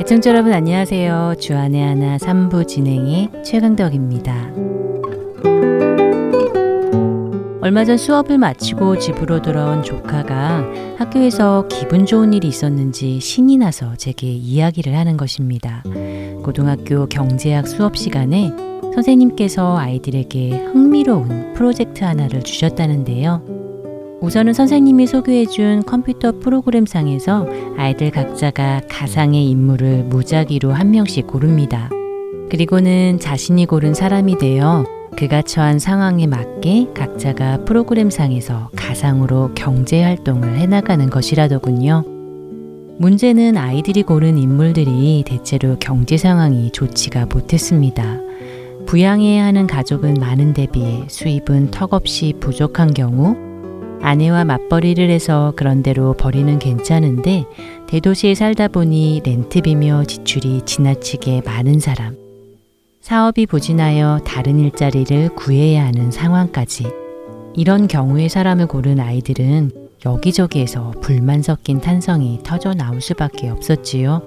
애청자 여러분 안녕하세요. 주안의 하나 3부 진행의 최강덕입니다. 얼마 전 수업을 마치고 집으로 돌아온 조카가 학교에서 기분 좋은 일이 있었는지 신이 나서 제게 이야기를 하는 것입니다. 고등학교 경제학 수업 시간에 선생님께서 아이들에게 흥미로운 프로젝트 하나를 주셨다는데요. 우선은 선생님이 소개해준 컴퓨터 프로그램상에서 아이들 각자가 가상의 인물을 무작위로 한 명씩 고릅니다. 그리고는 자신이 고른 사람이 되어 그가 처한 상황에 맞게 각자가 프로그램상에서 가상으로 경제 활동을 해나가는 것이라더군요. 문제는 아이들이 고른 인물들이 대체로 경제 상황이 좋지가 못했습니다. 부양해야 하는 가족은 많은 데 비해 수입은 턱없이 부족한 경우 아내와 맞벌이를 해서 그런대로 벌이는 괜찮은데 대도시에 살다 보니 렌트비며 지출이 지나치게 많은 사람. 사업이 부진하여 다른 일자리를 구해야 하는 상황까지. 이런 경우의 사람을 고른 아이들은 여기저기에서 불만 섞인 탄성이 터져 나올 수밖에 없었지요.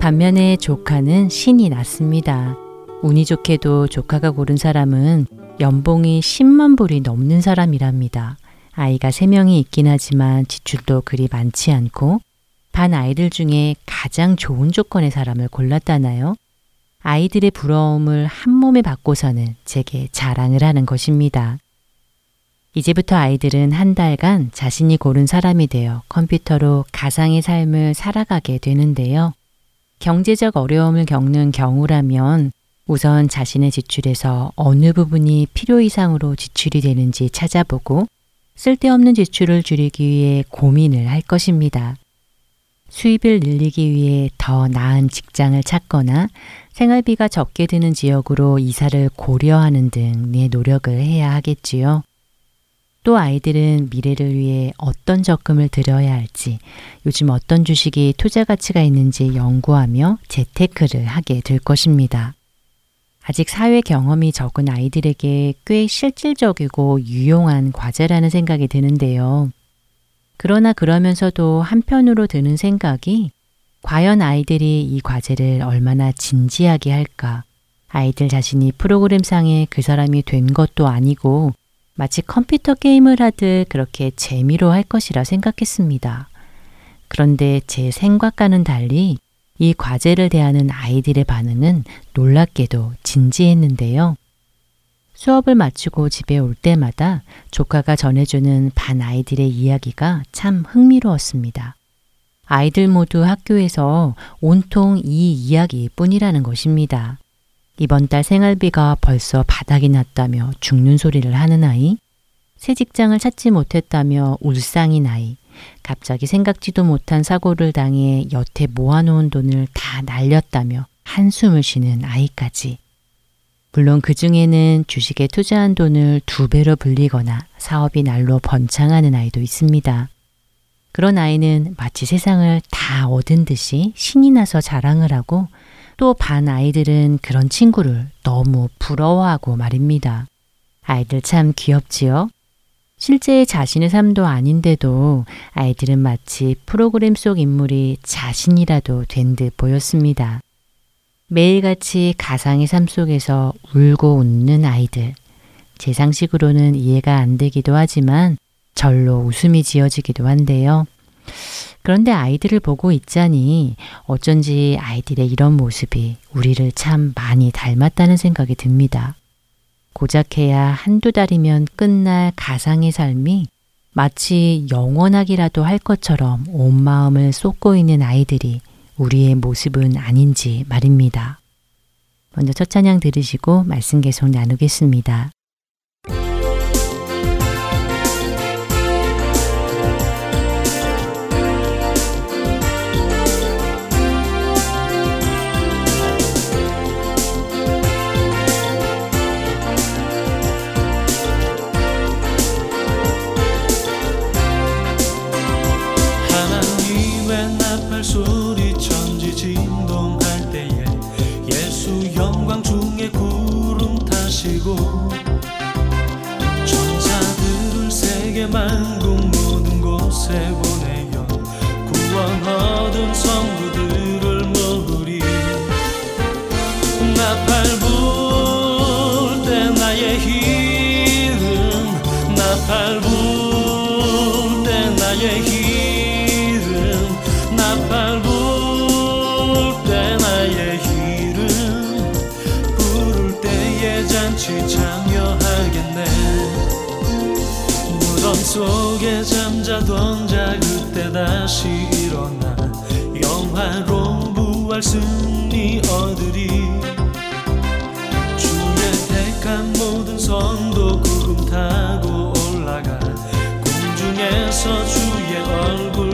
반면에 조카는 신이 났습니다. 운이 좋게도 조카가 고른 사람은 연봉이 10만 불이 넘는 사람이랍니다. 아이가 3명이 있긴 하지만 지출도 그리 많지 않고 반 아이들 중에 가장 좋은 조건의 사람을 골랐다나요? 아이들의 부러움을 한 몸에 받고 서는 제게 자랑을 하는 것입니다. 이제부터 아이들은 한 달간 자신이 고른 사람이 되어 컴퓨터로 가상의 삶을 살아가게 되는데요. 경제적 어려움을 겪는 경우라면 우선 자신의 지출에서 어느 부분이 필요 이상으로 지출이 되는지 찾아보고 쓸데없는 지출을 줄이기 위해 고민을 할 것입니다. 수입을 늘리기 위해 더 나은 직장을 찾거나 생활비가 적게 드는 지역으로 이사를 고려하는 등의 노력을 해야 하겠지요. 또 아이들은 미래를 위해 어떤 적금을 들여야 할지, 요즘 어떤 주식이 투자 가치가 있는지 연구하며 재테크를 하게 될 것입니다. 아직 사회 경험이 적은 아이들에게 꽤 실질적이고 유용한 과제라는 생각이 드는데요. 그러나 그러면서도 한편으로 드는 생각이 과연 아이들이 이 과제를 얼마나 진지하게 할까? 아이들 자신이 프로그램상에 그 사람이 된 것도 아니고 마치 컴퓨터 게임을 하듯 그렇게 재미로 할 것이라 생각했습니다. 그런데 제 생각과는 달리 이 과제를 대하는 아이들의 반응은 놀랍게도 진지했는데요. 수업을 마치고 집에 올 때마다 조카가 전해주는 반 아이들의 이야기가 참 흥미로웠습니다. 아이들 모두 학교에서 온통 이 이야기 뿐이라는 것입니다. 이번 달 생활비가 벌써 바닥이 났다며 죽는 소리를 하는 아이, 새 직장을 찾지 못했다며 울상인 아이, 갑자기 생각지도 못한 사고를 당해 여태 모아놓은 돈을 다 날렸다며 한숨을 쉬는 아이까지. 물론 그 중에는 주식에 투자한 돈을 두 배로 불리거나 사업이 날로 번창하는 아이도 있습니다. 그런 아이는 마치 세상을 다 얻은 듯이 신이 나서 자랑을 하고 또 반 아이들은 그런 친구를 너무 부러워하고 말입니다. 아이들 참 귀엽지요? 실제 자신의 삶도 아닌데도 아이들은 마치 프로그램 속 인물이 자신이라도 된 듯 보였습니다. 매일같이 가상의 삶 속에서 울고 웃는 아이들. 제 상식으로는 이해가 안 되기도 하지만 절로 웃음이 지어지기도 한데요. 그런데 아이들을 보고 있자니 어쩐지 아이들의 이런 모습이 우리를 참 많이 닮았다는 생각이 듭니다. 고작해야 한두 달이면 끝날 가상의 삶이 마치 영원하기라도 할 것처럼 온 마음을 쏟고 있는 아이들이 우리의 모습은 아닌지 말입니다. 먼저 첫 찬양 들으시고 말씀 계속 나누겠습니다. 만 속에 잠자던 자 그때 다시 일어나 영화로운 부활 승리 얻으리. 주의 택한 모든 성도 구름 타고 올라가 공중에서 주의 얼굴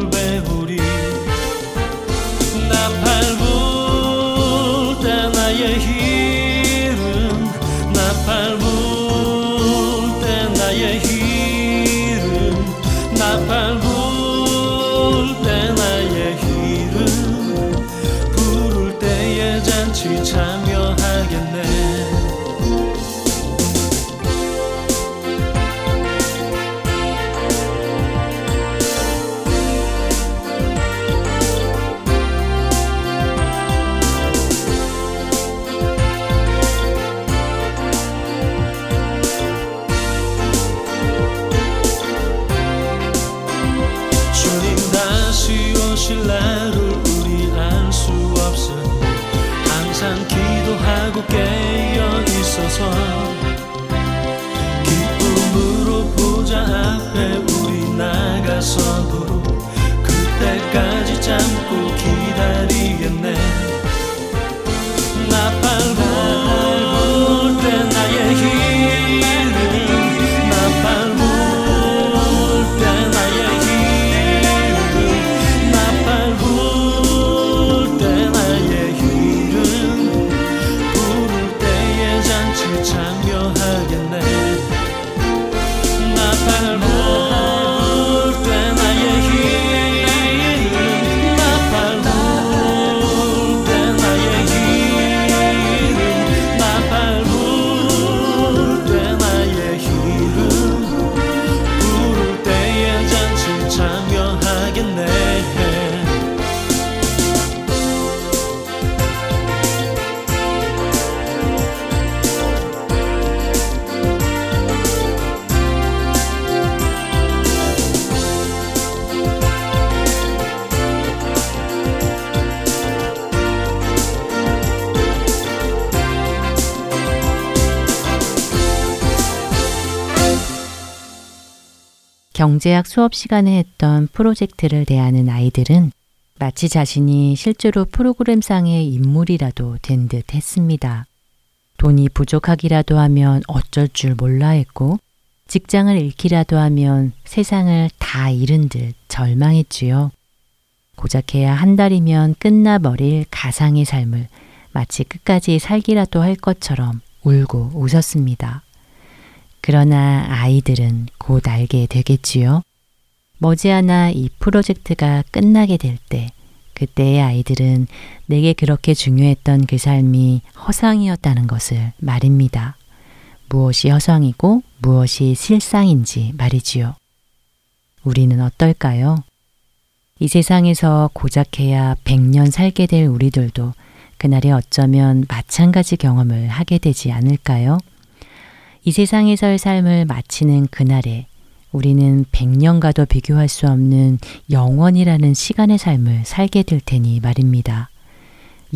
경제학 수업 시간에 했던 프로젝트를 대하는 아이들은 마치 자신이 실제로 프로그램상의 인물이라도 된 듯 했습니다. 돈이 부족하기라도 하면 어쩔 줄 몰라 했고, 직장을 잃기라도 하면 세상을 다 잃은 듯 절망했지요. 고작 해야 한 달이면 끝나버릴 가상의 삶을 마치 끝까지 살기라도 할 것처럼 울고 웃었습니다. 그러나 아이들은 곧 알게 되겠지요. 머지않아 이 프로젝트가 끝나게 될 때, 그때의 아이들은 내게 그렇게 중요했던 그 삶이 허상이었다는 것을 말입니다. 무엇이 허상이고 무엇이 실상인지 말이지요. 우리는 어떨까요? 이 세상에서 고작 해야 100년 살게 될 우리들도 그날에 어쩌면 마찬가지 경험을 하게 되지 않을까요? 이 세상에서의 삶을 마치는 그날에 우리는 100년과도 비교할 수 없는 영원이라는 시간의 삶을 살게 될 테니 말입니다.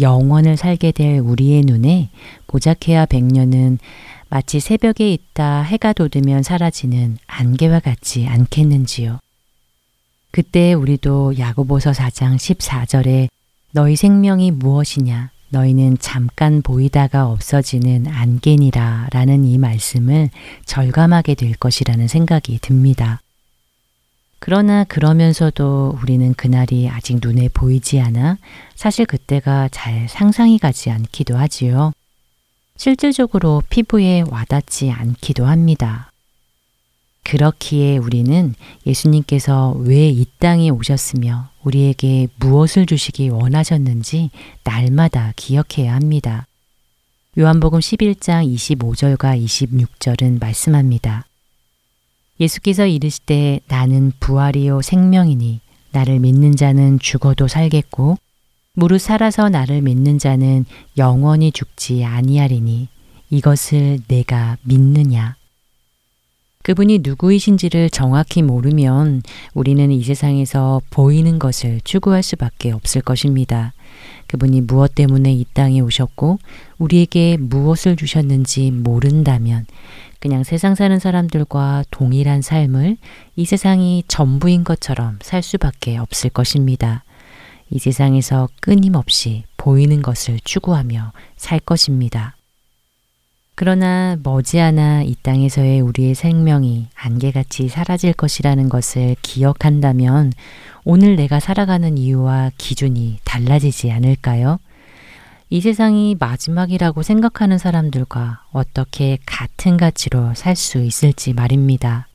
영원을 살게 될 우리의 눈에 고작해야 100년은 마치 새벽에 있다 해가 돋으면 사라지는 안개와 같지 않겠는지요. 그때 우리도 야고보서 4장 14절에 너희 생명이 무엇이냐 너희는 잠깐 보이다가 없어지는 안개니라 라는 이 말씀을 절감하게 될 것이라는 생각이 듭니다. 그러나 그러면서도 우리는 그날이 아직 눈에 보이지 않아 사실 그때가 잘 상상이 가지 않기도 하지요. 실질적으로 피부에 와닿지 않기도 합니다. 그렇기에 우리는 예수님께서 왜 이 땅에 오셨으며 우리에게 무엇을 주시기 원하셨는지 날마다 기억해야 합니다. 요한복음 11장 25절과 26절은 말씀합니다. 예수께서 이르시되 나는 부활이요 생명이니 나를 믿는 자는 죽어도 살겠고 무릇 살아서 나를 믿는 자는 영원히 죽지 아니하리니 이것을 내가 믿느냐 그분이 누구이신지를 정확히 모르면 우리는 이 세상에서 보이는 것을 추구할 수밖에 없을 것입니다. 그분이 무엇 때문에 이 땅에 오셨고 우리에게 무엇을 주셨는지 모른다면 그냥 세상 사는 사람들과 동일한 삶을 이 세상이 전부인 것처럼 살 수밖에 없을 것입니다. 이 세상에서 끊임없이 보이는 것을 추구하며 살 것입니다. 그러나 머지않아 이 땅에서의 우리의 생명이 안개같이 사라질 것이라는 것을 기억한다면 오늘 내가 살아가는 이유와 기준이 달라지지 않을까요? 이 세상이 마지막이라고 생각하는 사람들과 어떻게 같은 가치로 살 수 있을지 말입니다.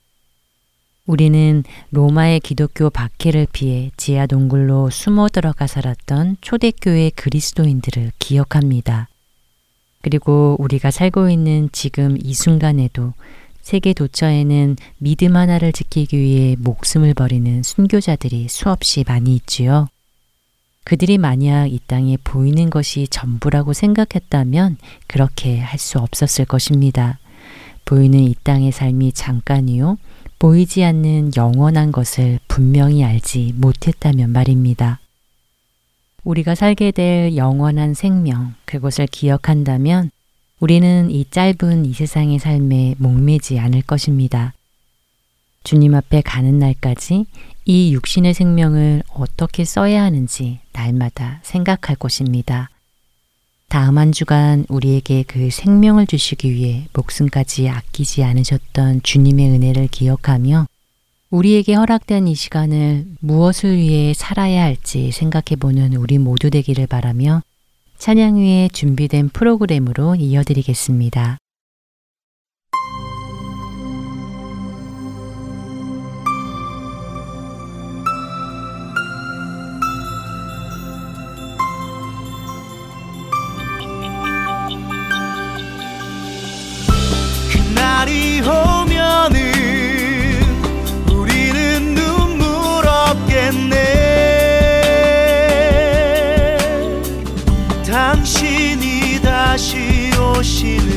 우리는 로마의 기독교 박해를 피해 지하 동굴로 숨어 들어가 살았던 초대교회 그리스도인들을 기억합니다. 그리고 우리가 살고 있는 지금 이 순간에도 세계 도처에는 믿음 하나를 지키기 위해 목숨을 버리는 순교자들이 수없이 많이 있지요. 그들이 만약 이 땅에 보이는 것이 전부라고 생각했다면 그렇게 할 수 없었을 것입니다. 보이는 이 땅의 삶이 잠깐이요. 보이지 않는 영원한 것을 분명히 알지 못했다면 말입니다. 우리가 살게 될 영원한 생명, 그것을 기억한다면 우리는 이 짧은 이 세상의 삶에 목매지 않을 것입니다. 주님 앞에 가는 날까지 이 육신의 생명을 어떻게 써야 하는지 날마다 생각할 것입니다. 다음 한 주간 우리에게 그 생명을 주시기 위해 목숨까지 아끼지 않으셨던 주님의 은혜를 기억하며 우리에게 허락된 이 시간을 무엇을 위해 살아야 할지 생각해 보는 우리 모두 되기를 바라며 찬양 위에 준비된 프로그램으로 이어드리겠습니다. 다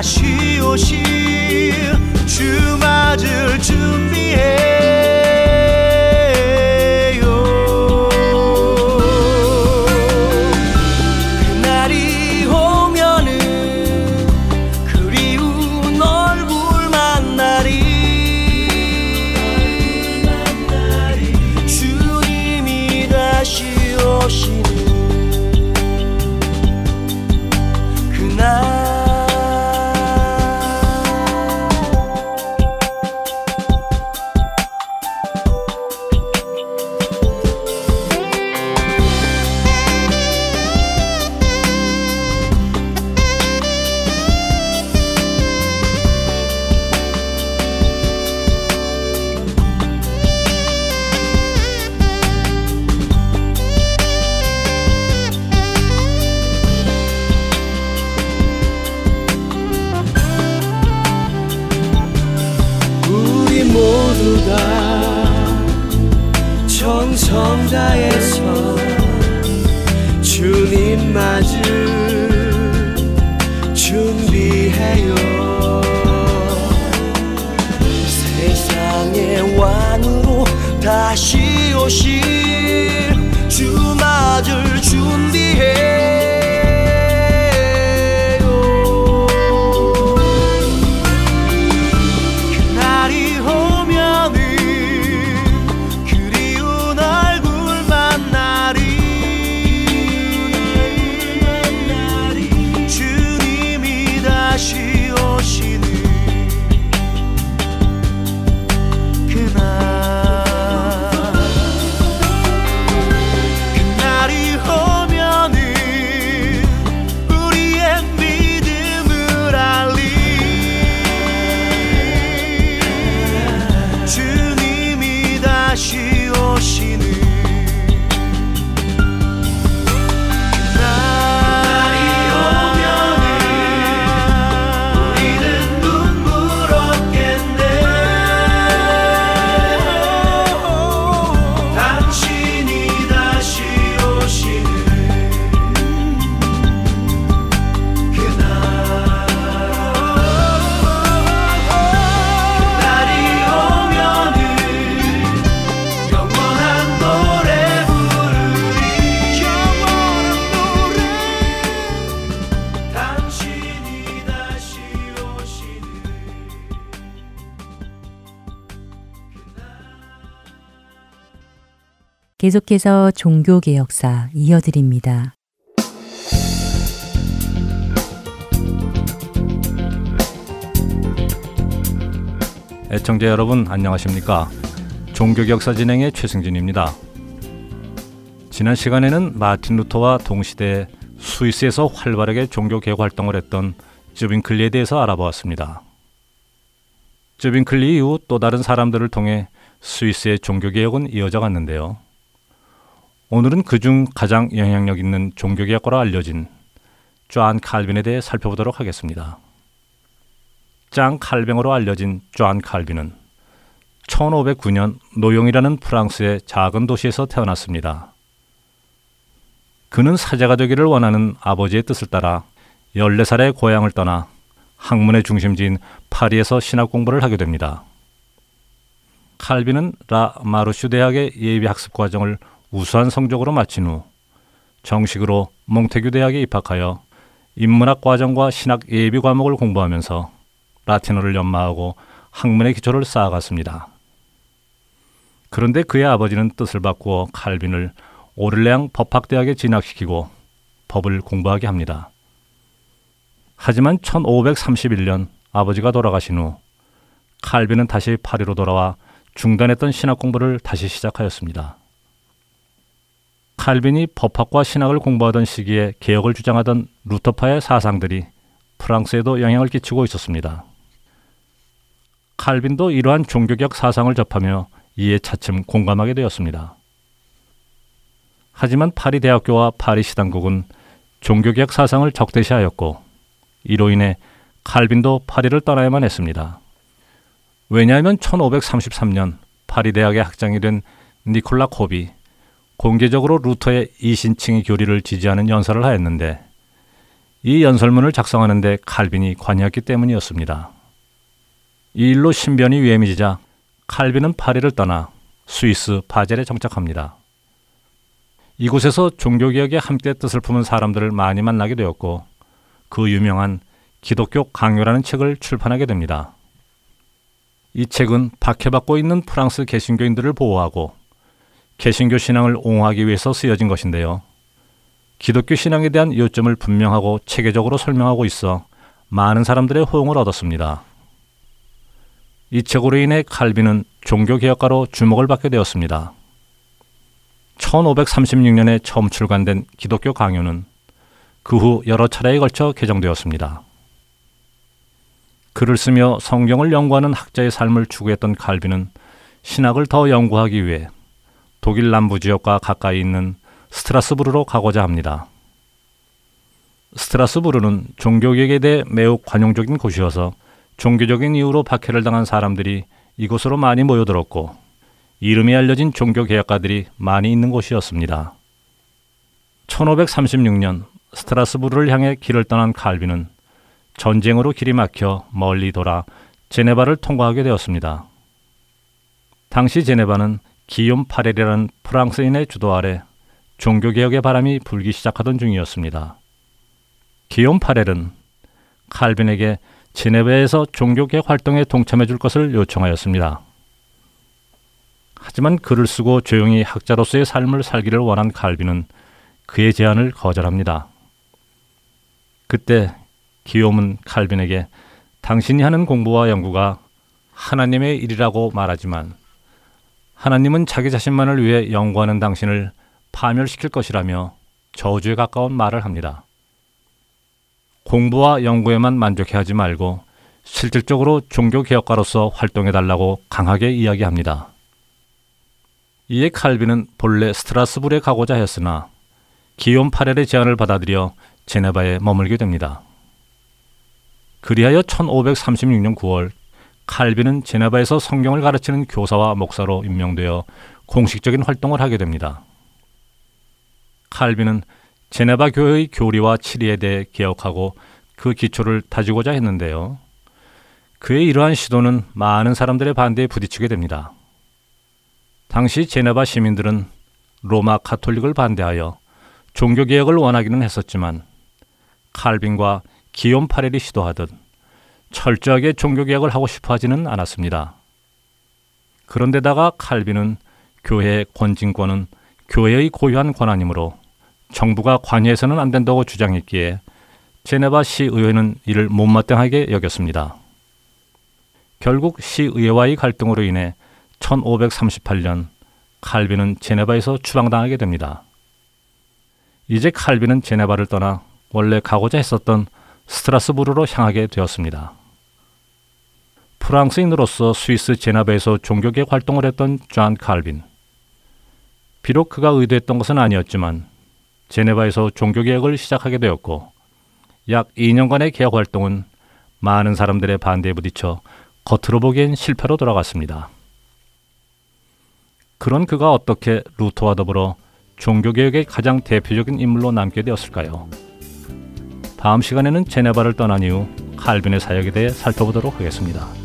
다시 오실 주 맞을 준비해 계속해서 종교개혁사 이어드립니다. 애청자 여러분 안녕하십니까? 종교격사 진행의 최승진입니다. 지난 시간에는 마틴 루터와 동시대 스위스에서 활발하게 종교개혁 활동을 했던 즈빙클리에 대해서 알아보았습니다. 즈빙클리 이후 또 다른 사람들을 통해 스위스의 종교개혁은 이어져 갔는데요. 오늘은 그중 가장 영향력 있는 종교개혁가로 알려진 쟈안 칼빈에 대해 살펴보도록 하겠습니다. 짱 칼뱅으로 알려진 쟈안 칼빈은 1509년 노용이라는 프랑스의 작은 도시에서 태어났습니다. 그는 사제가 되기를 원하는 아버지의 뜻을 따라 14살에 고향을 떠나 학문의 중심지인 파리에서 신학 공부를 하게 됩니다. 칼빈은 라 마르슈 대학의 예비 학습 과정을 우수한 성적으로 마친 후 정식으로 몽테규 대학에 입학하여 인문학 과정과 신학 예비 과목을 공부하면서 라틴어를 연마하고 학문의 기초를 쌓아갔습니다. 그런데 그의 아버지는 뜻을 바꾸어 칼빈을 오를레앙 법학대학에 진학시키고 법을 공부하게 합니다. 하지만 1531년 아버지가 돌아가신 후 칼빈은 다시 파리로 돌아와 중단했던 신학 공부를 다시 시작하였습니다. 칼빈이 법학과 신학을 공부하던 시기에 개혁을 주장하던 루터파의 사상들이 프랑스에도 영향을 끼치고 있었습니다. 칼빈도 이러한 종교적 사상을 접하며 이에 차츰 공감하게 되었습니다. 하지만 파리 대학교와 파리 시당국은 종교개혁 사상을 적대시하였고 이로 인해 칼빈도 파리를 떠나야만 했습니다. 왜냐하면 1533년 파리 대학의 학장이 된 니콜라 콥이 공개적으로 루터의 이신칭의 교리를 지지하는 연설을 하였는데 이 연설문을 작성하는데 칼빈이 관여했기 때문이었습니다. 이 일로 신변이 위험해지자 칼빈은 파리를 떠나 스위스 바젤에 정착합니다. 이곳에서 종교개혁에 함께 뜻을 품은 사람들을 많이 만나게 되었고 그 유명한 기독교 강요라는 책을 출판하게 됩니다. 이 책은 박해받고 있는 프랑스 개신교인들을 보호하고 개신교 신앙을 옹호하기 위해서 쓰여진 것인데요. 기독교 신앙에 대한 요점을 분명하고 체계적으로 설명하고 있어 많은 사람들의 호응을 얻었습니다. 이 책으로 인해 칼빈은 종교개혁가로 주목을 받게 되었습니다. 1536년에 처음 출간된 기독교 강요는 그 후 여러 차례에 걸쳐 개정되었습니다. 글을 쓰며 성경을 연구하는 학자의 삶을 추구했던 칼빈은 신학을 더 연구하기 위해 독일 남부 지역과 가까이 있는 스트라스부르로 가고자 합니다. 스트라스부르는 종교개혁에 대해 매우 관용적인 곳이어서 종교적인 이유로 박해를 당한 사람들이 이곳으로 많이 모여들었고 이름이 알려진 종교개혁가들이 많이 있는 곳이었습니다. 1536년 스트라스부르를 향해 길을 떠난 칼빈은 전쟁으로 길이 막혀 멀리 돌아 제네바를 통과하게 되었습니다. 당시 제네바는 기욤 파렐이라는 프랑스인의 주도 아래 종교개혁의 바람이 불기 시작하던 중이었습니다. 기욤 파렐은 칼빈에게 제네바에서 종교개혁 활동에 동참해 줄 것을 요청하였습니다. 하지만 글을 쓰고 조용히 학자로서의 삶을 살기를 원한 칼빈은 그의 제안을 거절합니다. 그때 기욤은 칼빈에게 당신이 하는 공부와 연구가 하나님의 일이라고 말하지만 하나님은 자기 자신만을 위해 연구하는 당신을 파멸시킬 것이라며 저주에 가까운 말을 합니다. 공부와 연구에만 만족해 하지 말고 실질적으로 종교 개혁가로서 활동해 달라고 강하게 이야기합니다. 이에 칼빈은 본래 스트라스부르에 가고자 했으나 기욤 파렐의 제안을 받아들여 제네바에 머물게 됩니다. 그리하여 1536년 9월 칼빈은 제네바에서 성경을 가르치는 교사와 목사로 임명되어 공식적인 활동을 하게 됩니다. 칼빈은 제네바 교회의 교리와 치리에 대해 개혁하고 그 기초를 다지고자 했는데요. 그의 이러한 시도는 많은 사람들의 반대에 부딪히게 됩니다. 당시 제네바 시민들은 로마 카톨릭을 반대하여 종교 개혁을 원하기는 했었지만 칼빈과 기욤 파렐이 시도하듯 철저하게 종교개혁을 하고 싶어 하지는 않았습니다. 그런데다가 칼빈은 교회의 권진권은 교회의 고유한 권한이므로 정부가 관여해서는 안 된다고 주장했기에 제네바 시의회는 이를 못마땅하게 여겼습니다. 결국 시의회와의 갈등으로 인해 1538년 칼빈은 제네바에서 추방당하게 됩니다. 이제 칼빈은 제네바를 떠나 원래 가고자 했었던 스트라스부르로 향하게 되었습니다. 프랑스인으로서 스위스 제네바에서 종교개혁 활동을 했던 존 칼빈. 비록 그가 의도했던 것은 아니었지만 제네바에서 종교개혁을 시작하게 되었고 약 2년간의 개혁 활동은 많은 사람들의 반대에 부딪혀 겉으로 보기엔 실패로 돌아갔습니다. 그런 그가 어떻게 루터와 더불어 종교개혁의 가장 대표적인 인물로 남게 되었을까요? 다음 시간에는 제네바를 떠난 이후 칼빈의 사역에 대해 살펴보도록 하겠습니다.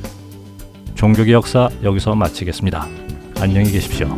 종교개 역사 여기서 마치겠습니다. 안녕히 계십시오.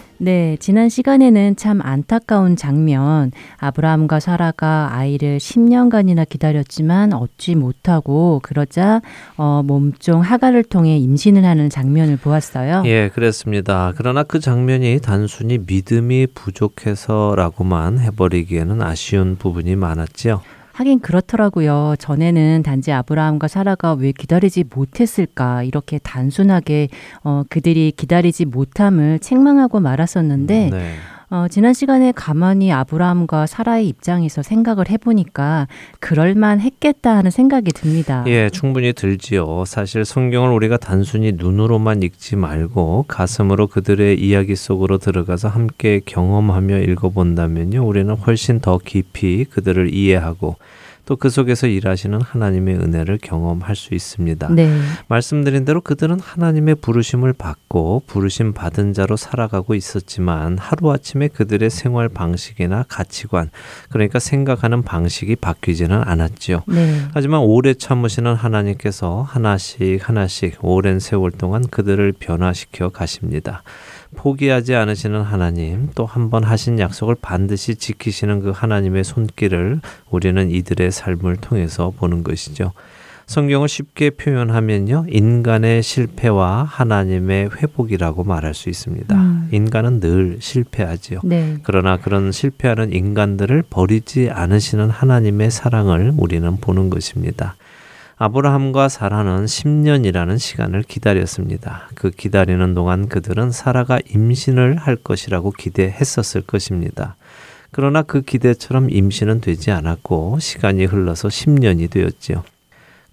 네, 지난 시간에는 참 안타까운 장면, 아브라함과 사라가 아이를 10년간이나 기다렸지만 얻지 못하고 그러자 어, 몸종 하가를 통해 임신을 하는 장면을 보았어요. 예, 그렇습니다. 그러나 그 장면이 단순히 믿음이 부족해서라고만 해버리기에는 아쉬운 부분이 많았지요. 하긴 그렇더라고요. 전에는 단지 아브라함과 사라가 왜 기다리지 못했을까 이렇게 단순하게 어, 그들이 기다리지 못함을 책망하고 말았었는데 네. 어, 지난 시간에 가만히 아브라함과 사라의 입장에서 생각을 해보니까 그럴만 했겠다 하는 생각이 듭니다. 예, 충분히 들지요. 사실 성경을 우리가 단순히 눈으로만 읽지 말고 가슴으로 그들의 이야기 속으로 들어가서 함께 경험하며 읽어본다면요. 우리는 훨씬 더 깊이 그들을 이해하고 또 그 속에서 일하시는 하나님의 은혜를 경험할 수 있습니다. 네. 말씀드린 대로 그들은 하나님의 부르심을 받고 부르심 받은 자로 살아가고 있었지만 하루아침에 그들의 생활 방식이나 가치관, 그러니까 생각하는 방식이 바뀌지는 않았지요. 네. 하지만 오래 참으시는 하나님께서 하나씩 하나씩 오랜 세월 동안 그들을 변화시켜 가십니다. 포기하지 않으시는 하나님, 또 한 번 하신 약속을 반드시 지키시는 그 하나님의 손길을 우리는 이들의 삶을 통해서 보는 것이죠. 성경을 쉽게 표현하면요, 인간의 실패와 하나님의 회복이라고 말할 수 있습니다. 음. 인간은 늘 실패하지요. 네. 그러나 그런 실패하는 인간들을 버리지 않으시는 하나님의 사랑을 우리는 보는 것입니다. 아브라함과 사라는 10년이라는 시간을 기다렸습니다. 그 기다리는 동안 그들은 사라가 임신을 할 것이라고 기대했었을 것입니다. 그러나 그 기대처럼 임신은 되지 않았고 시간이 흘러서 10년이 되었지요.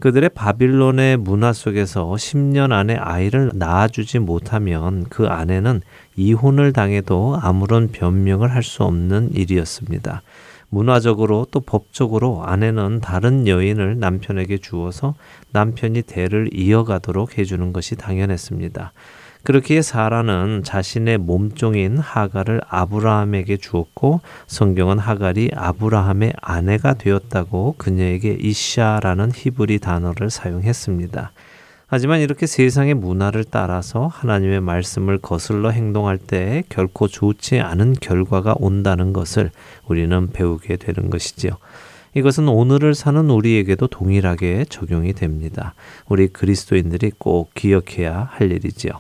그들의 바빌론의 문화 속에서 10년 안에 아이를 낳아주지 못하면 그 아내는 이혼을 당해도 아무런 변명을 할 수 없는 일이었습니다. 문화적으로 또 법적으로 아내는 다른 여인을 남편에게 주어서 남편이 대를 이어가도록 해주는 것이 당연했습니다. 그렇기에 사라는 자신의 몸종인 하갈을 아브라함에게 주었고 성경은 하갈이 아브라함의 아내가 되었다고 그녀에게 이샤라는 히브리 단어를 사용했습니다. 하지만 이렇게 세상의 문화를 따라서 하나님의 말씀을 거슬러 행동할 때 결코 좋지 않은 결과가 온다는 것을 우리는 배우게 되는 것이지요. 이것은 오늘을 사는 우리에게도 동일하게 적용이 됩니다. 우리 그리스도인들이 꼭 기억해야 할 일이지요.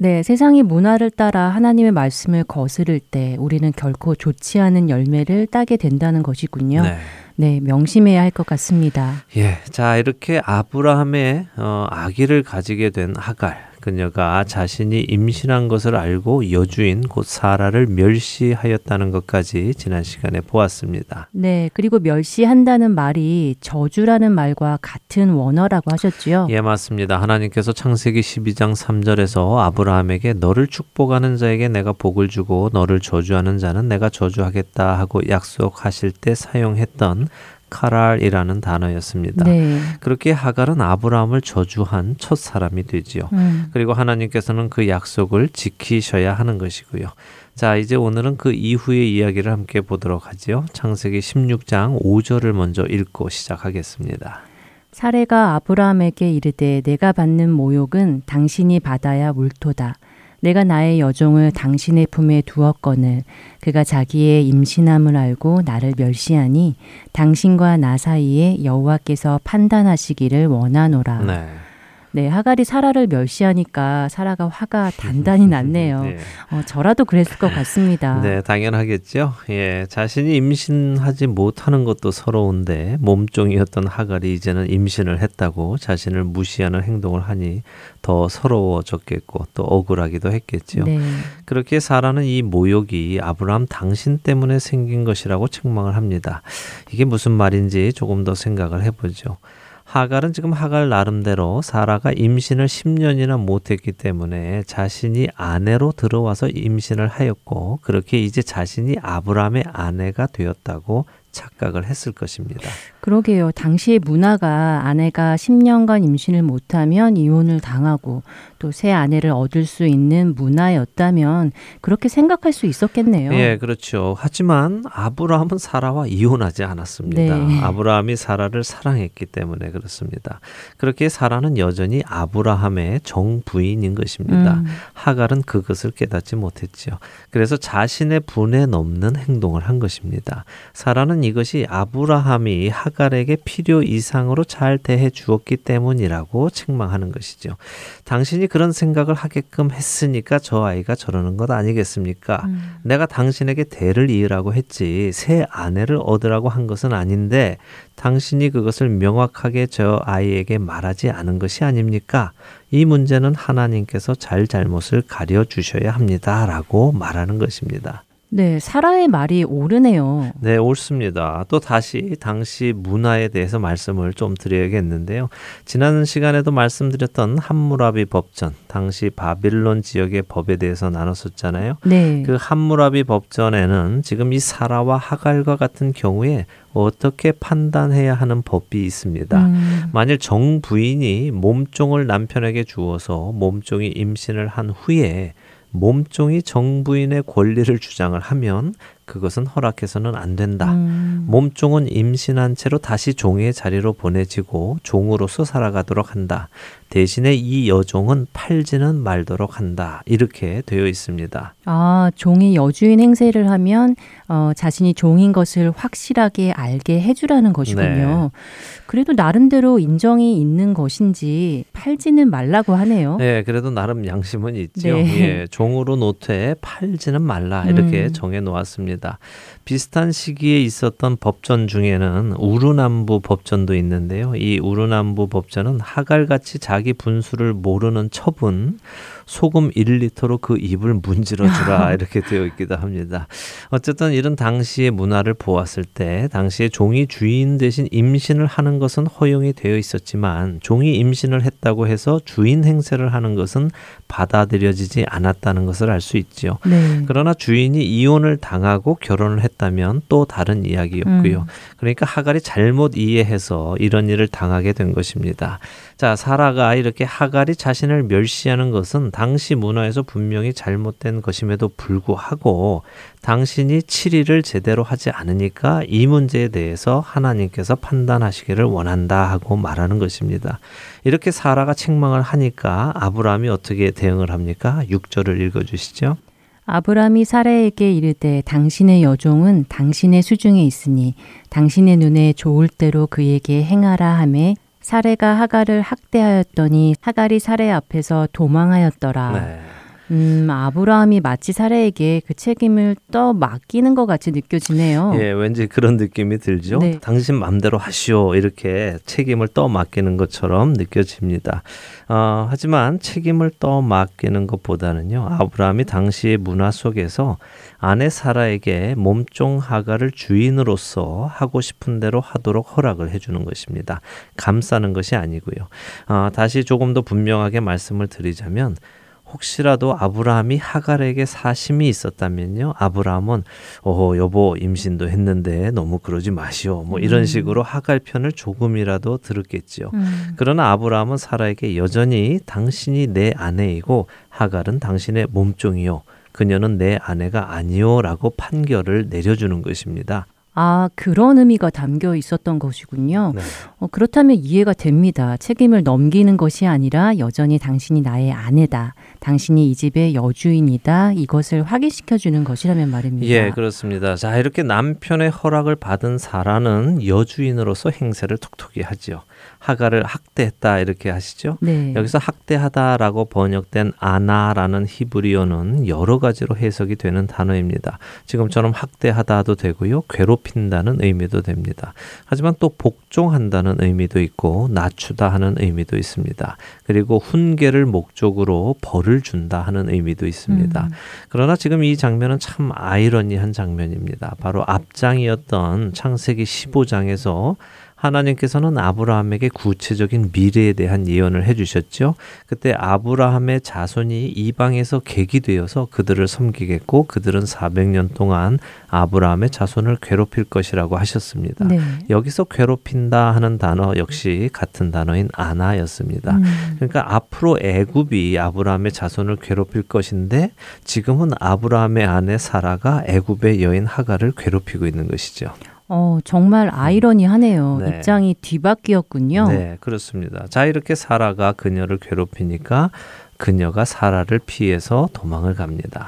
네, 세상의 문화를 따라 하나님의 말씀을 거스를 때 우리는 결코 좋지 않은 열매를 따게 된다는 것이군요. 네. 네, 명심해야 할 것 같습니다. 예, 자 이렇게 아브라함의 어, 아기를 가지게 된 하갈 그녀가 자신이 임신한 것을 알고 여주인 곧 사라를 멸시하였다는 것까지 지난 시간에 보았습니다. 네, 그리고 멸시한다는 말이 저주라는 말과 같은 원어라고 하셨지요. 예, 맞습니다. 하나님께서 창세기 12장 3절에서 아브라함에게 너를 축복하는 자에게 내가 복을 주고 너를 저주하는 자는 내가 저주하겠다 하고 약속하실 때 사용했던 카랄이라는 단어였습니다. 네. 그렇게 하갈은 아브라함을 저주한 첫 사람이 되지요. 음, 그리고 하나님께서는 그 약속을 지키셔야 하는 것이고요. 자, 이제 오늘은 그 이후의 이야기를 함께 보도록 하지요. 창세기 16장 5절을 먼저 읽고 시작하겠습니다. 사례가 아브라함에게 이르되 내가 받는 모욕은 당신이 받아야 옳도다. 내가 나의 여종을 당신의 품에 두었거늘 그가 자기의 임신함을 알고 나를 멸시하니 당신과 나 사이에 여호와께서 판단하시기를 원하노라. 네. 네, 하갈이 사라를 멸시하니까 사라가 화가 단단히 났네요. 네. 어, 저라도 그랬을 것 같습니다. 네, 당연하겠죠. 예, 자신이 임신하지 못하는 것도 서러운데 몸종이었던 하갈이 이제는 임신을 했다고 자신을 무시하는 행동을 하니 더 서러워졌겠고 또 억울하기도 했겠죠. 네. 그렇게 사라는 이 모욕이 아브라함 당신 때문에 생긴 것이라고 책망을 합니다. 이게 무슨 말인지 조금 더 생각을 해보죠. 하갈은 지금 하갈 나름대로 사라가 임신을 10년이나 못했기 때문에 자신이 아내로 들어와서 임신을 하였고 그렇게 이제 자신이 아브라함의 아내가 되었다고 착각을 했을 것입니다. 그러게요. 당시의 문화가 아내가 10년간 임신을 못하면 이혼을 당하고 또 새 아내를 얻을 수 있는 문화였다면 그렇게 생각할 수 있었겠네요. 예, 그렇죠. 하지만 아브라함은 사라와 이혼하지 않았습니다. 네. 아브라함이 사라를 사랑했기 때문에 그렇습니다. 그렇게 사라는 여전히 아브라함의 정부인인 것입니다. 음. 하갈은 그것을 깨닫지 못했지요. 그래서 자신의 분에 넘는 행동을 한 것입니다. 사라는 이것이 아브라함이 하갈 에게 필요 이상으로 잘 대해 주었기 때문이라고 책망하는 것이죠. 당신이 그런 생각을 하게끔 했으니까 저 아이가 저러는 것 아니겠습니까? 음. 내가 당신에게 대를 이으라고 했지 새 아내를 얻으라고 한 것은 아닌데 당신이 그것을 명확하게 저 아이에게 말하지 않은 것이 아닙니까? 이 문제는 하나님께서 잘 잘못을 가려 주셔야 합니다라고 말하는 것입니다. 네, 사라의 말이 옳으네요. 네, 옳습니다. 또 다시 당시 문화에 대해서 말씀을 좀 드려야겠는데요. 지난 시간에도 말씀드렸던 함무라비 법전, 당시 바빌론 지역의 법에 대해서 나눴었잖아요. 네. 그 함무라비 법전에는 지금 이 사라와 하갈과 같은 경우에 어떻게 판단해야 하는 법이 있습니다. 음, 만일 정부인이 몸종을 남편에게 주어서 몸종이 임신을 한 후에 몸종이 정부인의 권리를 주장을 하면 그것은 허락해서는 안 된다. 음, 몸종은 임신한 채로 다시 종의 자리로 보내지고 종으로서 살아가도록 한다. 대신에 이 여종은 팔지는 말도록 한다. 이렇게 되어 있습니다. 아, 종이 여주인 행세를 하면 어, 자신이 종인 것을 확실하게 알게 해주라는 것이군요. 그래도 나름대로 인정이 있는 것인지 팔지는 말라고 하네요. 네, 그래도 나름 양심은 있죠. 네. 예, 종으로 노트에 팔지는 말라 이렇게 음. 정해 놓았습니다. 비슷한 시기에 있었던 법전 중에는 우르남부 법전도 있는데요. 이 우르남부 법전은 하갈같이 자기 분수를 모르는 첩은 소금 1리터로 그 입을 문질러 주라 이렇게 되어 있기도 합니다. 어쨌든 이런 당시의 문화를 보았을 때 당시에 종이 주인 대신 임신을 하는 것은 허용이 되어 있었지만 종이 임신을 했다고 해서 주인 행세를 하는 것은 받아들여지지 않았다는 것을 알 수 있지요. 네. 그러나 주인이 이혼을 당하고 결혼을 했다면 또 다른 이야기였고요. 음. 그러니까 하갈이 잘못 이해해서 이런 일을 당하게 된 것입니다. 자, 사라가 이렇게 하갈이 자신을 멸시하는 것은 당시 문화에서 분명히 잘못된 것임에도 불구하고 당신이 치리를 제대로 하지 않으니까 이 문제에 대해서 하나님께서 판단하시기를 원한다 하고 말하는 것입니다. 이렇게 사라가 책망을 하니까 아브라함이 어떻게 대응을 합니까? 6절을 읽어 주시죠. 아브람이 사라에게 이르되 당신의 여종은 당신의 수중에 있으니 당신의 눈에 좋을 대로 그에게 행하라 하매 사례가 하갈을 학대하였더니 하갈이 사례 앞에서 도망하였더라. 네. 음, 아브라함이 마치 사례에게 그 책임을 떠 맡기는 것 같이 느껴지네요. 예, 왠지 그런 느낌이 들죠. 네. 당신 맘대로 하시오 이렇게 책임을 떠 맡기는 것처럼 느껴집니다. 어, 하지만 책임을 떠 맡기는 것보다는요, 아브라함이 당시의 문화 속에서 아내 사라에게 몸종 하가를 주인으로서 하고 싶은 대로 하도록 허락을 해주는 것입니다. 감싸는 것이 아니고요. 어, 다시 조금 더 분명하게 말씀을 드리자면 혹시라도 아브라함이 하갈에게 사심이 있었다면요. 아브라함은 어 여보 임신도 했는데 너무 그러지 마시오. 뭐 이런 음. 식으로 하갈 편을 조금이라도 들었겠지요. 음, 그러나 아브라함은 사라에게 여전히 당신이 내 아내이고 하갈은 당신의 몸종이요. 그녀는 내 아내가 아니요라고 판결을 내려주는 것입니다. 아, 그런 의미가 담겨 있었던 것이군요. 네. 어, 그렇다면 이해가 됩니다. 책임을 넘기는 것이 아니라 여전히 당신이 나의 아내다. 당신이 이 집의 여주인이다. 이것을 확인시켜 주는 것이라면 말입니다. 예, 그렇습니다. 자, 이렇게 남편의 허락을 받은 사라는 여주인으로서 행세를 톡톡히 하지요. 하가를 학대했다 이렇게 하시죠. 네. 여기서 학대하다라고 번역된 아나라는 히브리어는 여러 가지로 해석이 되는 단어입니다. 지금처럼 학대하다도 되고요. 괴롭힌다는 의미도 됩니다. 하지만 또 복종한다는 의미도 있고 낮추다 하는 의미도 있습니다. 그리고 훈계를 목적으로 벌을 준다 하는 의미도 있습니다. 음. 그러나 지금 이 장면은 참 아이러니한 장면입니다. 바로 앞장이었던 창세기 15장에서 하나님께서는 아브라함에게 구체적인 미래에 대한 예언을 해주셨죠. 그때 아브라함의 자손이 이방에서 객이 되어서 그들을 섬기겠고 그들은 400년 동안 아브라함의 자손을 괴롭힐 것이라고 하셨습니다. 네. 여기서 괴롭힌다 하는 단어 역시 같은 단어인 아나였습니다. 음. 그러니까 앞으로 애굽이 아브라함의 자손을 괴롭힐 것인데 지금은 아브라함의 아내 사라가 애굽의 여인 하가를 괴롭히고 있는 것이죠. 어, 정말 아이러니하네요. 네. 입장이 뒤바뀌었군요. 네, 그렇습니다. 자, 이렇게 사라가 그녀를 괴롭히니까 그녀가 사라를 피해서 도망을 갑니다.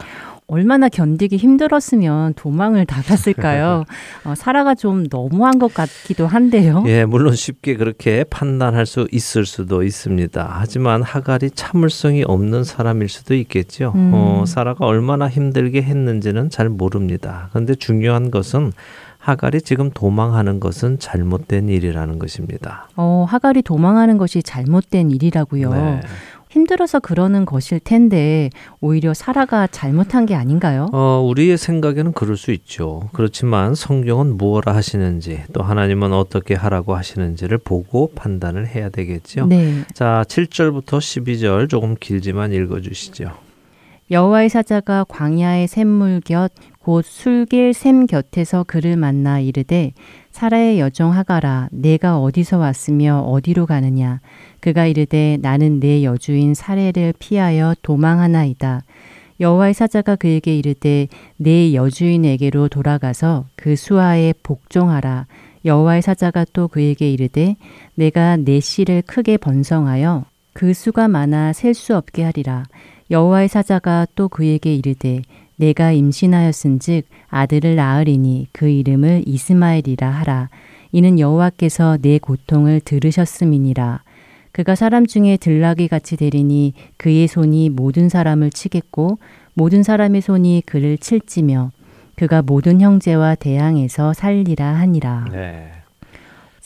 얼마나 견디기 힘들었으면 도망을 나갔을까요? 어, 사라가 좀 너무한 것 같기도 한데요. 예, 물론 쉽게 그렇게 판단할 수 있을 수도 있습니다. 하지만 하갈이 참을성이 없는 사람일 수도 있겠죠. 음. 어, 사라가 얼마나 힘들게 했는지는 잘 모릅니다. 그런데 중요한 것은 하갈이 지금 도망하는 것은 잘못된 일이라는 것입니다. 어, 하갈이 도망하는 것이 잘못된 일이라고요. 네. 힘들어서 그러는 것일 텐데 오히려 사라가 잘못한 게 아닌가요? 어, 우리의 생각에는 그럴 수 있죠. 그렇지만 성경은 무엇라 하시는지 또 하나님은 어떻게 하라고 하시는지를 보고 판단을 해야 되겠죠. 네. 자, 7절부터 12절 조금 길지만 읽어 주시죠. 여호와의 사자가 광야의 샘물 곁 곧 술길 샘 곁에서 그를 만나 이르되 사라의 여종 하가라. 내가 어디서 왔으며 어디로 가느냐? 그가 이르되 나는 내 여주인 사례를 피하여 도망하나이다. 여호와의 사자가 그에게 이르되 내 여주인에게로 돌아가서 그 수하에 복종하라. 여호와의 사자가 또 그에게 이르되 내가 내 씨를 크게 번성하여 그 수가 많아 셀 수 없게 하리라. 여호와의 사자가 또 그에게 이르되 내가 임신하였은즉 아들을 낳으리니 그 이름을 이스마엘이라 하라. 이는 여호와께서 내 고통을 들으셨음이니라. 그가 사람 중에 들나귀 같이 되리니 그의 손이 모든 사람을 치겠고 모든 사람의 손이 그를 칠지며 그가 모든 형제와 대항해서 살리라 하니라. 네.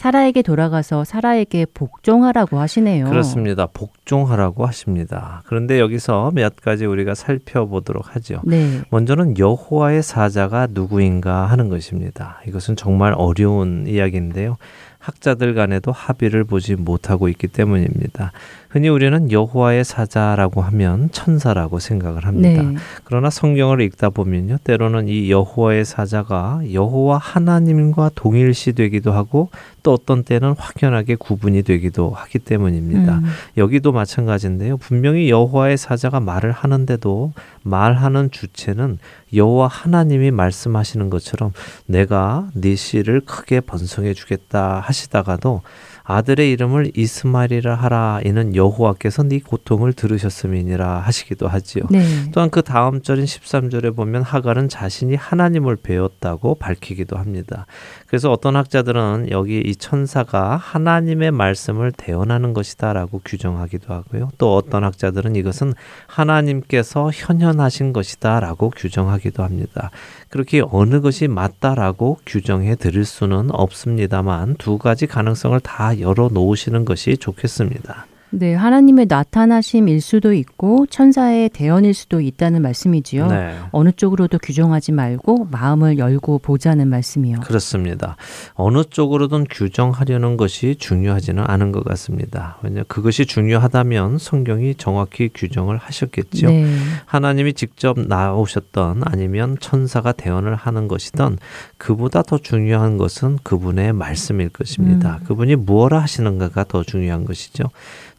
사라에게 돌아가서 사라에게 복종하라고 하시네요. 그렇습니다. 복종하라고 하십니다. 그런데 여기서 몇 가지 우리가 살펴보도록 하죠. 네. 먼저는 여호와의 사자가 누구인가 하는 것입니다. 이것은 정말 어려운 이야기인데요. 학자들 간에도 합의를 보지 못하고 있기 때문입니다. 흔히 우리는 여호와의 사자라고 하면 천사라고 생각을 합니다. 네. 그러나 성경을 읽다 보면요. 때로는 이 여호와의 사자가 여호와 하나님과 동일시 되기도 하고 또 어떤 때는 확연하게 구분이 되기도 하기 때문입니다. 음. 여기도 마찬가지인데요. 분명히 여호와의 사자가 말을 하는데도 말하는 주체는 여호와 하나님이 말씀하시는 것처럼 내가 네 씨를 크게 번성해 주겠다 하시다가도 아들의 이름을 이스마엘이라 하라 이는 여호와께서 네 고통을 들으셨음이니라 하시기도 하지요. 네. 또한 그 다음 절인 13절에 보면 하갈은 자신이 하나님을 배웠다고 밝히기도 합니다. 그래서 어떤 학자들은 여기 이 천사가 하나님의 말씀을 대언하는 것이다라고 규정하기도 하고요. 또 어떤 학자들은 이것은 하나님께서 현현하신 것이다라고 규정하기도 합니다. 그렇게 어느 것이 맞다라고 규정해 드릴 수는 없습니다만 두 가지 가능성을 다 열어 놓으시는 것이 좋겠습니다. 네, 하나님의 나타나심일 수도 있고 천사의 대언일 수도 있다는 말씀이지요. 네. 어느 쪽으로도 규정하지 말고 마음을 열고 보자는 말씀이요. 그렇습니다. 어느 쪽으로든 규정하려는 것이 중요하지는 않은 것 같습니다. 왜냐 그것이 중요하다면 성경이 정확히 규정을 하셨겠죠. 네. 하나님이 직접 나오셨던 아니면 천사가 대언을 하는 것이든 그보다 더 중요한 것은 그분의 말씀일 것입니다. 음. 그분이 무엇을 하시는가가 더 중요한 것이죠.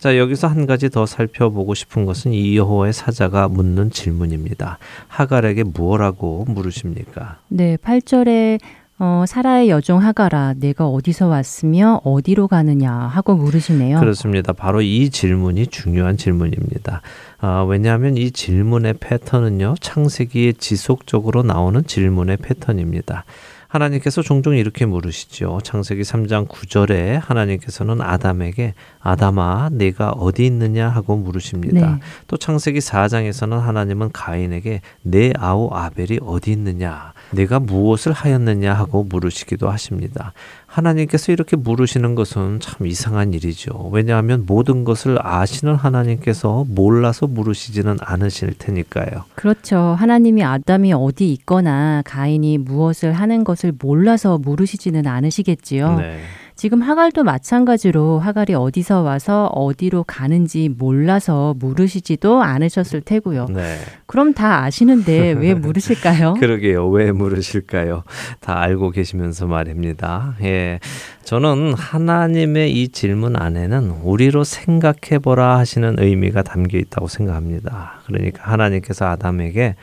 자, 여기서 한 가지 더 살펴보고 싶은 것은 이 여호와의 사자가 묻는 질문입니다. 하갈에게 무엇라고 물으십니까? 네, 8절에 어, 사라의 여종 하가라 내가 어디서 왔으며 어디로 가느냐 하고 물으시네요. 그렇습니다. 바로 이 질문이 중요한 질문입니다. 아, 왜냐하면 이 질문의 패턴은요, 창세기에 지속적으로 나오는 질문의 패턴입니다. 하나님께서 종종 이렇게 물으시죠. 창세기 3장 9절에 하나님께서는 아담에게 아담아 내가 어디 있느냐 하고 물으십니다. 네. 또 창세기 4장에서는 하나님은 가인에게 내 아우 아벨이 어디 있느냐 내가 무엇을 하였느냐 하고 물으시기도 하십니다. 하나님께서 이렇게 물으시는 것은 참 이상한 일이죠. 왜냐하면 모든 것을 아시는 하나님께서 몰라서 물으시지는 않으실 테니까요. 그렇죠. 하나님이 아담이 어디 있거나 가인이 무엇을 하는 것을 몰라서 물으시지는 않으시겠지요. 네. 지금 하갈도 마찬가지로 하갈이 어디서 와서 어디로 가는지 몰라서 물으시지도 않으셨을 테고요. 네. 그럼 다 아시는데 왜 물으실까요? 그러게요. 왜 물으실까요? 다 알고 계시면서 말입니다. 예. 저는 하나님의 이 질문 안에는 우리로 생각해 보라 하시는 의미가 담겨 있다고 생각합니다. 그러니까 하나님께서 아담에게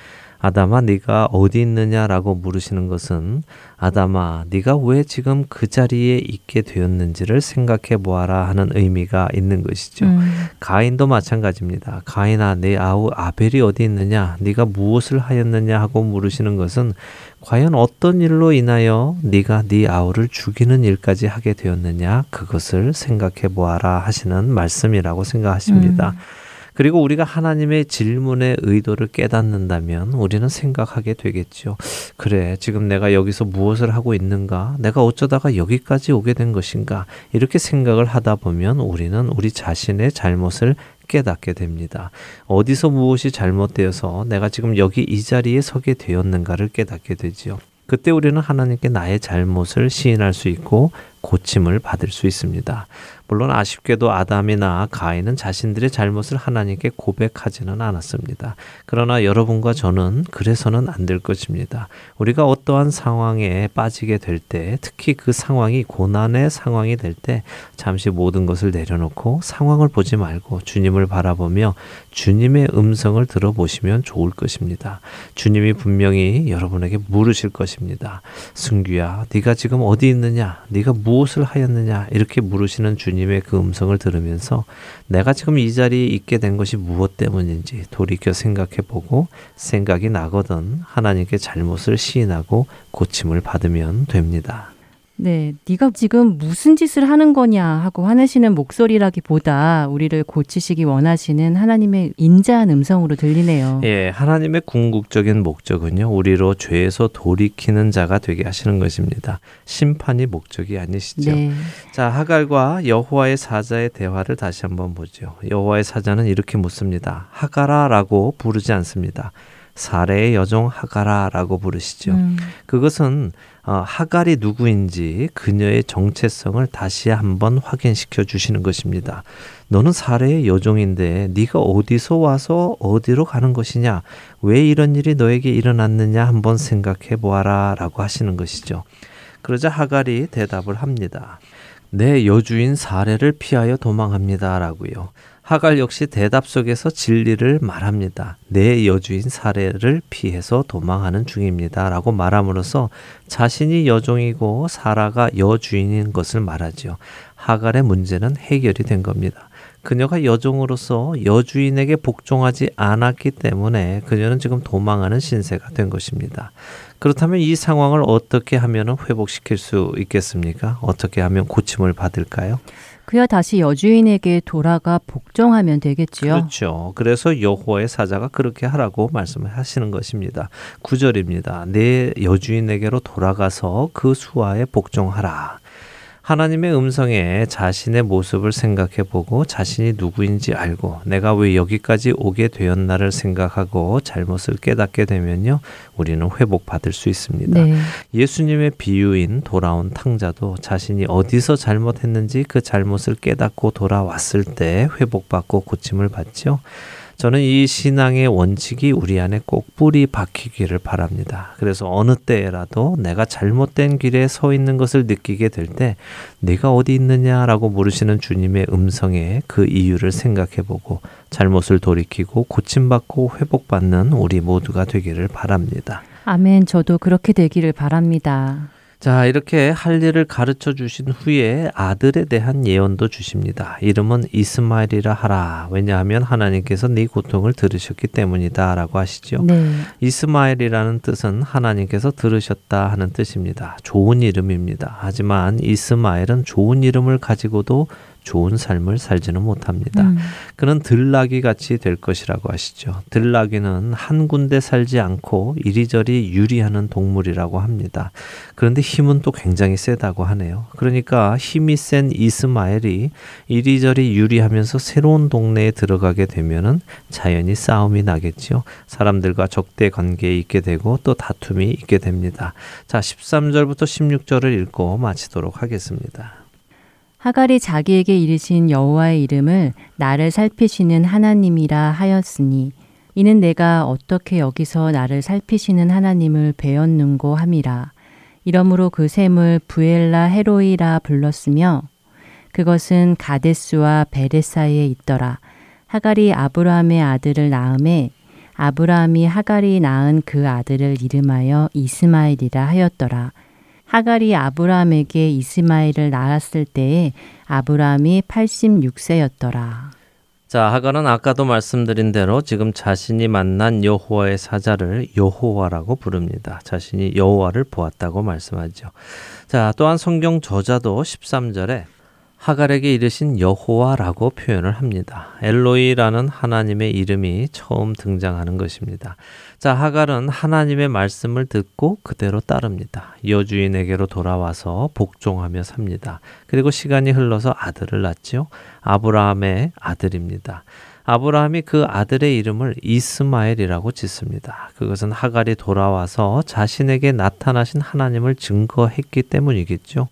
아담아 네가 어디 있느냐라고 물으시는 것은 아담아 네가 왜 지금 그 자리에 있게 되었는지를 생각해 보아라 하는 의미가 있는 것이죠. 음. 가인도 마찬가지입니다. 가인아 내 아우 아벨이 어디 있느냐 네가 무엇을 하였느냐 하고 물으시는 것은 과연 어떤 일로 인하여 네가 네 아우를 죽이는 일까지 하게 되었느냐 그것을 생각해 보아라 하시는 말씀이라고 생각하십니다. 음. 그리고 우리가 하나님의 질문의 의도를 깨닫는다면 우리는 생각하게 되겠죠. 그래, 지금 내가 여기서 무엇을 하고 있는가? 내가 어쩌다가 여기까지 오게 된 것인가? 이렇게 생각을 하다 보면 우리는 우리 자신의 잘못을 깨닫게 됩니다. 어디서 무엇이 잘못되어서 내가 지금 여기 이 자리에 서게 되었는가를 깨닫게 되지요. 그때 우리는 하나님께 나의 잘못을 시인할 수 있고 고침을 받을 수 있습니다. 물론 아쉽게도 아담이나 가인은 자신들의 잘못을 하나님께 고백하지는 않았습니다. 그러나 여러분과 저는 그래서는 안 될 것입니다. 우리가 어떠한 상황에 빠지게 될 때, 특히 그 상황이 고난의 상황이 될 때, 잠시 모든 것을 내려놓고 상황을 보지 말고 주님을 바라보며 주님의 음성을 들어보시면 좋을 것입니다. 주님이 분명히 여러분에게 물으실 것입니다. 승규야, 네가 지금 어디 있느냐? 네가 무 엇을 하였느냐? 이렇게 물으시는 주님 주님의 그 음성을 들으면서 내가 지금 이 자리에 있게 된 것이 무엇 때문인지 돌이켜 생각해 보고 생각이 나거든 하나님께 잘못을 시인하고 고침을 받으면 됩니다. 네, 네가 지금 무슨 짓을 하는 거냐 하고 화내시는 목소리라기보다 우리를 고치시기 원하시는 하나님의 인자한 음성으로 들리네요. 예, 하나님의 궁극적인 목적은요, 우리로 죄에서 돌이키는 자가 되게 하시는 것입니다. 심판이 목적이 아니시죠. 네. 자, 하갈과 여호와의 사자의 대화를 다시 한번 보죠. 여호와의 사자는 이렇게 묻습니다. 하가라라고 부르지 않습니다. 사례의 여종 하가라라고 부르시죠. 음. 그것은 어, 하갈이 누구인지 그녀의 정체성을 다시 한번 확인시켜 주시는 것입니다. 너는 사례의 여종인데 네가 어디서 와서 어디로 가는 것이냐? 왜 이런 일이 너에게 일어났느냐 한번 생각해 보아라라고 하시는 것이죠. 그러자 하갈이 대답을 합니다. 내 여주인 사례를 피하여 도망합니다라고요. 하갈 역시 대답 속에서 진리를 말합니다. 내 여주인 사례를 피해서 도망하는 중입니다. 라고 말함으로써 자신이 여종이고 사라가 여주인인 것을 말하지요. 하갈의 문제는 해결이 된 겁니다. 그녀가 여종으로서 여주인에게 복종하지 않았기 때문에 그녀는 지금 도망하는 신세가 된 것입니다. 그렇다면 이 상황을 어떻게 하면 회복시킬 수 있겠습니까? 어떻게 하면 고침을 받을까요? 그야 다시 여주인에게 돌아가 복종하면 되겠지요. 그렇죠. 그래서 여호와의 사자가 그렇게 하라고 말씀을 하시는 것입니다. 구절입니다. 내 여주인에게로 돌아가서 그 수하에 복종하라. 하나님의 음성에 자신의 모습을 생각해 보고 자신이 누구인지 알고 내가 왜 여기까지 오게 되었나를 생각하고 잘못을 깨닫게 되면요. 우리는 회복받을 수 있습니다. 네. 예수님의 비유인 돌아온 탕자도 자신이 어디서 잘못했는지 그 잘못을 깨닫고 돌아왔을 때 회복받고 고침을 받죠. 저는 이 신앙의 원칙이 우리 안에 꼭 뿌리 박히기를 바랍니다. 그래서 어느 때라도 내가 잘못된 길에 서 있는 것을 느끼게 될때 내가 어디 있느냐라고 물으시는 주님의 음성에 그 이유를 생각해 보고 잘못을 돌이키고 고침받고 회복받는 우리 모두가 되기를 바랍니다. 아멘. 저도 그렇게 되기를 바랍니다. 자, 이렇게 할 일을 가르쳐 주신 후에 아들에 대한 예언도 주십니다. 이름은 이스마엘이라 하라. 왜냐하면 하나님께서 네 고통을 들으셨기 때문이다라고 하시죠. 네. 이스마엘이라는 뜻은 하나님께서 들으셨다 하는 뜻입니다. 좋은 이름입니다. 하지만 이스마엘은 좋은 이름을 가지고도 좋은 삶을 살지는 못합니다. 음. 그는 들나귀 같이 될 것이라고 하시죠. 들나귀는 한 군데 살지 않고 이리저리 유리하는 동물이라고 합니다. 그런데 힘은 또 굉장히 세다고 하네요. 그러니까 힘이 센 이스마엘이 이리저리 유리하면서 새로운 동네에 들어가게 되면은 자연히 싸움이 나겠죠. 사람들과 적대 관계에 있게 되고 또 다툼이 있게 됩니다. 자, 13절부터 16절을 읽고 마치도록 하겠습니다. 하갈이 자기에게 이르신 여호와의 이름을 나를 살피시는 하나님이라 하였으니 이는 내가 어떻게 여기서 나를 살피시는 하나님을 배웠는고 함이라. 이러므로 그 샘을 부엘라 헤로이라 불렀으며 그것은 가데스와 베레 사이에 있더라. 하갈이 아브라함의 아들을 낳음에 아브라함이 하갈이 낳은 그 아들을 이름하여 이스마엘이라 하였더라. 하갈이 아브라함에게 이스마엘을 낳았을 때에 아브라함이 86세였더라. 자, 하갈은 아까도 말씀드린 대로 지금 자신이 만난 여호와의 사자를 여호와라고 부릅니다. 자신이 여호와를 보았다고 말씀하죠. 자, 또한 성경 저자도 13절에 하갈에게 이르신 여호와라고 표현을 합니다. 엘로이라는 하나님의 이름이 처음 등장하는 것입니다. 자, 하갈은 하나님의 말씀을 듣고 그대로 따릅니다. 여주인에게로 돌아와서 복종하며 삽니다. 그리고 시간이 흘러서 아들을 낳지요. 아브라함의 아들입니다. 아브라함이 그 아들의 이름을 이스마엘이라고 짓습니다. 그것은 하갈이 돌아와서 자신에게 나타나신 하나님을 증거했기 때문이겠죠.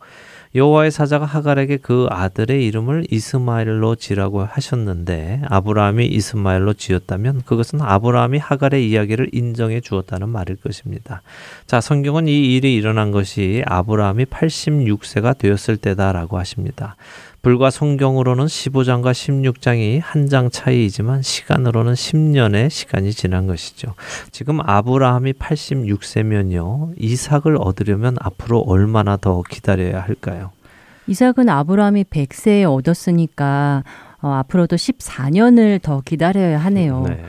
여호와의 사자가 하갈에게 그 아들의 이름을 이스마엘로 지라고 하셨는데 아브라함이 이스마엘로 지었다면 그것은 아브라함이 하갈의 이야기를 인정해 주었다는 말일 것입니다. 자, 성경은 이 일이 일어난 것이 아브라함이 86세가 되었을 때다라고 하십니다. 불과 성경으로는 15장과 16장이 한 장 차이이지만 시간으로는 10년의 시간이 지난 것이죠. 지금 아브라함이 86세면요. 이삭을 얻으려면 앞으로 얼마나 더 기다려야 할까요? 이삭은 아브라함이 100세에 얻었으니까 어, 앞으로도 14년을 더 기다려야 하네요. 네.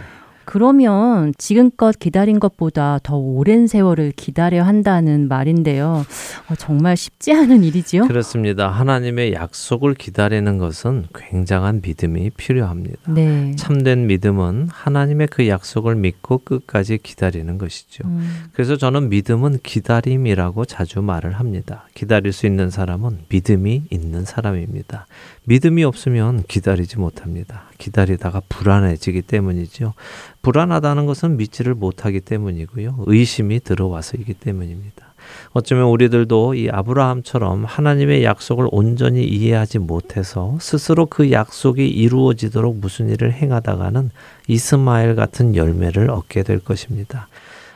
그러면 지금껏 기다린 것보다 더 오랜 세월을 기다려 한다는 말인데요. 어, 정말 쉽지 않은 일이지요? 그렇습니다. 하나님의 약속을 기다리는 것은 굉장한 믿음이 필요합니다. 네. 참된 믿음은 하나님의 그 약속을 믿고 끝까지 기다리는 것이죠. 음. 그래서 저는 믿음은 기다림이라고 자주 말을 합니다. 기다릴 수 있는 사람은 믿음이 있는 사람입니다. 믿음이 없으면 기다리지 못합니다. 기다리다가 불안해지기 때문이죠. 불안하다는 것은 믿지를 못하기 때문이고요. 의심이 들어와서이기 때문입니다. 어쩌면 우리들도 이 아브라함처럼 하나님의 약속을 온전히 이해하지 못해서 스스로 그 약속이 이루어지도록 무슨 일을 행하다가는 이스마엘 같은 열매를 얻게 될 것입니다.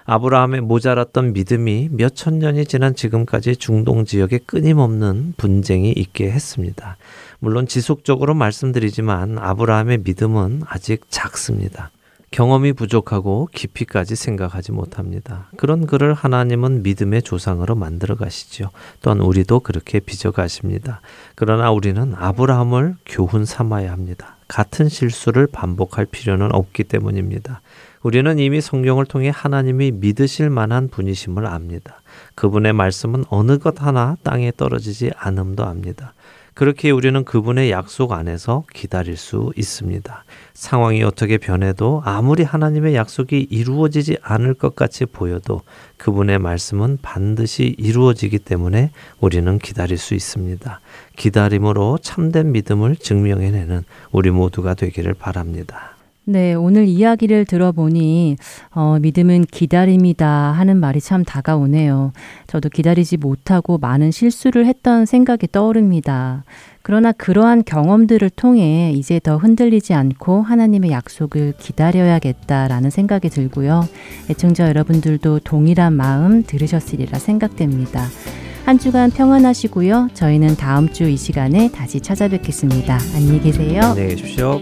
아브라함의 모자랐던 믿음이 몇 천 년이 지난 지금까지 중동 지역에 끊임없는 분쟁이 있게 했습니다. 물론 지속적으로 말씀드리지만 아브라함의 믿음은 아직 작습니다. 경험이 부족하고 깊이까지 생각하지 못합니다. 그런 그를 하나님은 믿음의 조상으로 만들어 가시죠. 또한 우리도 그렇게 빚어 가십니다. 그러나 우리는 아브라함을 교훈 삼아야 합니다. 같은 실수를 반복할 필요는 없기 때문입니다. 우리는 이미 성경을 통해 하나님이 믿으실 만한 분이심을 압니다. 그분의 말씀은 어느 것 하나 땅에 떨어지지 않음도 압니다. 그렇게 우리는 그분의 약속 안에서 기다릴 수 있습니다. 상황이 어떻게 변해도 아무리 하나님의 약속이 이루어지지 않을 것 같이 보여도 그분의 말씀은 반드시 이루어지기 때문에 우리는 기다릴 수 있습니다. 기다림으로 참된 믿음을 증명해내는 우리 모두가 되기를 바랍니다. 네, 오늘 이야기를 들어보니 어, 믿음은 기다림이다 하는 말이 참 다가오네요. 저도 기다리지 못하고 많은 실수를 했던 생각이 떠오릅니다. 그러나 그러한 경험들을 통해 이제 더 흔들리지 않고 하나님의 약속을 기다려야겠다라는 생각이 들고요. 애청자 여러분들도 동일한 마음 들으셨으리라 생각됩니다. 한 주간 평안하시고요. 저희는 다음 주 이 시간에 다시 찾아뵙겠습니다. 안녕히 계세요. 안녕히 계십시오.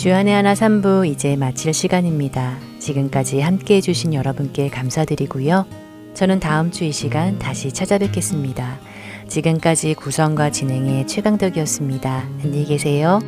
주안의 하나 3부 이제 마칠 시간입니다. 지금까지 함께 해주신 여러분께 감사드리고요. 저는 다음 주 이 시간 다시 찾아뵙겠습니다. 지금까지 구성과 진행의 최강덕이었습니다. 안녕히 계세요.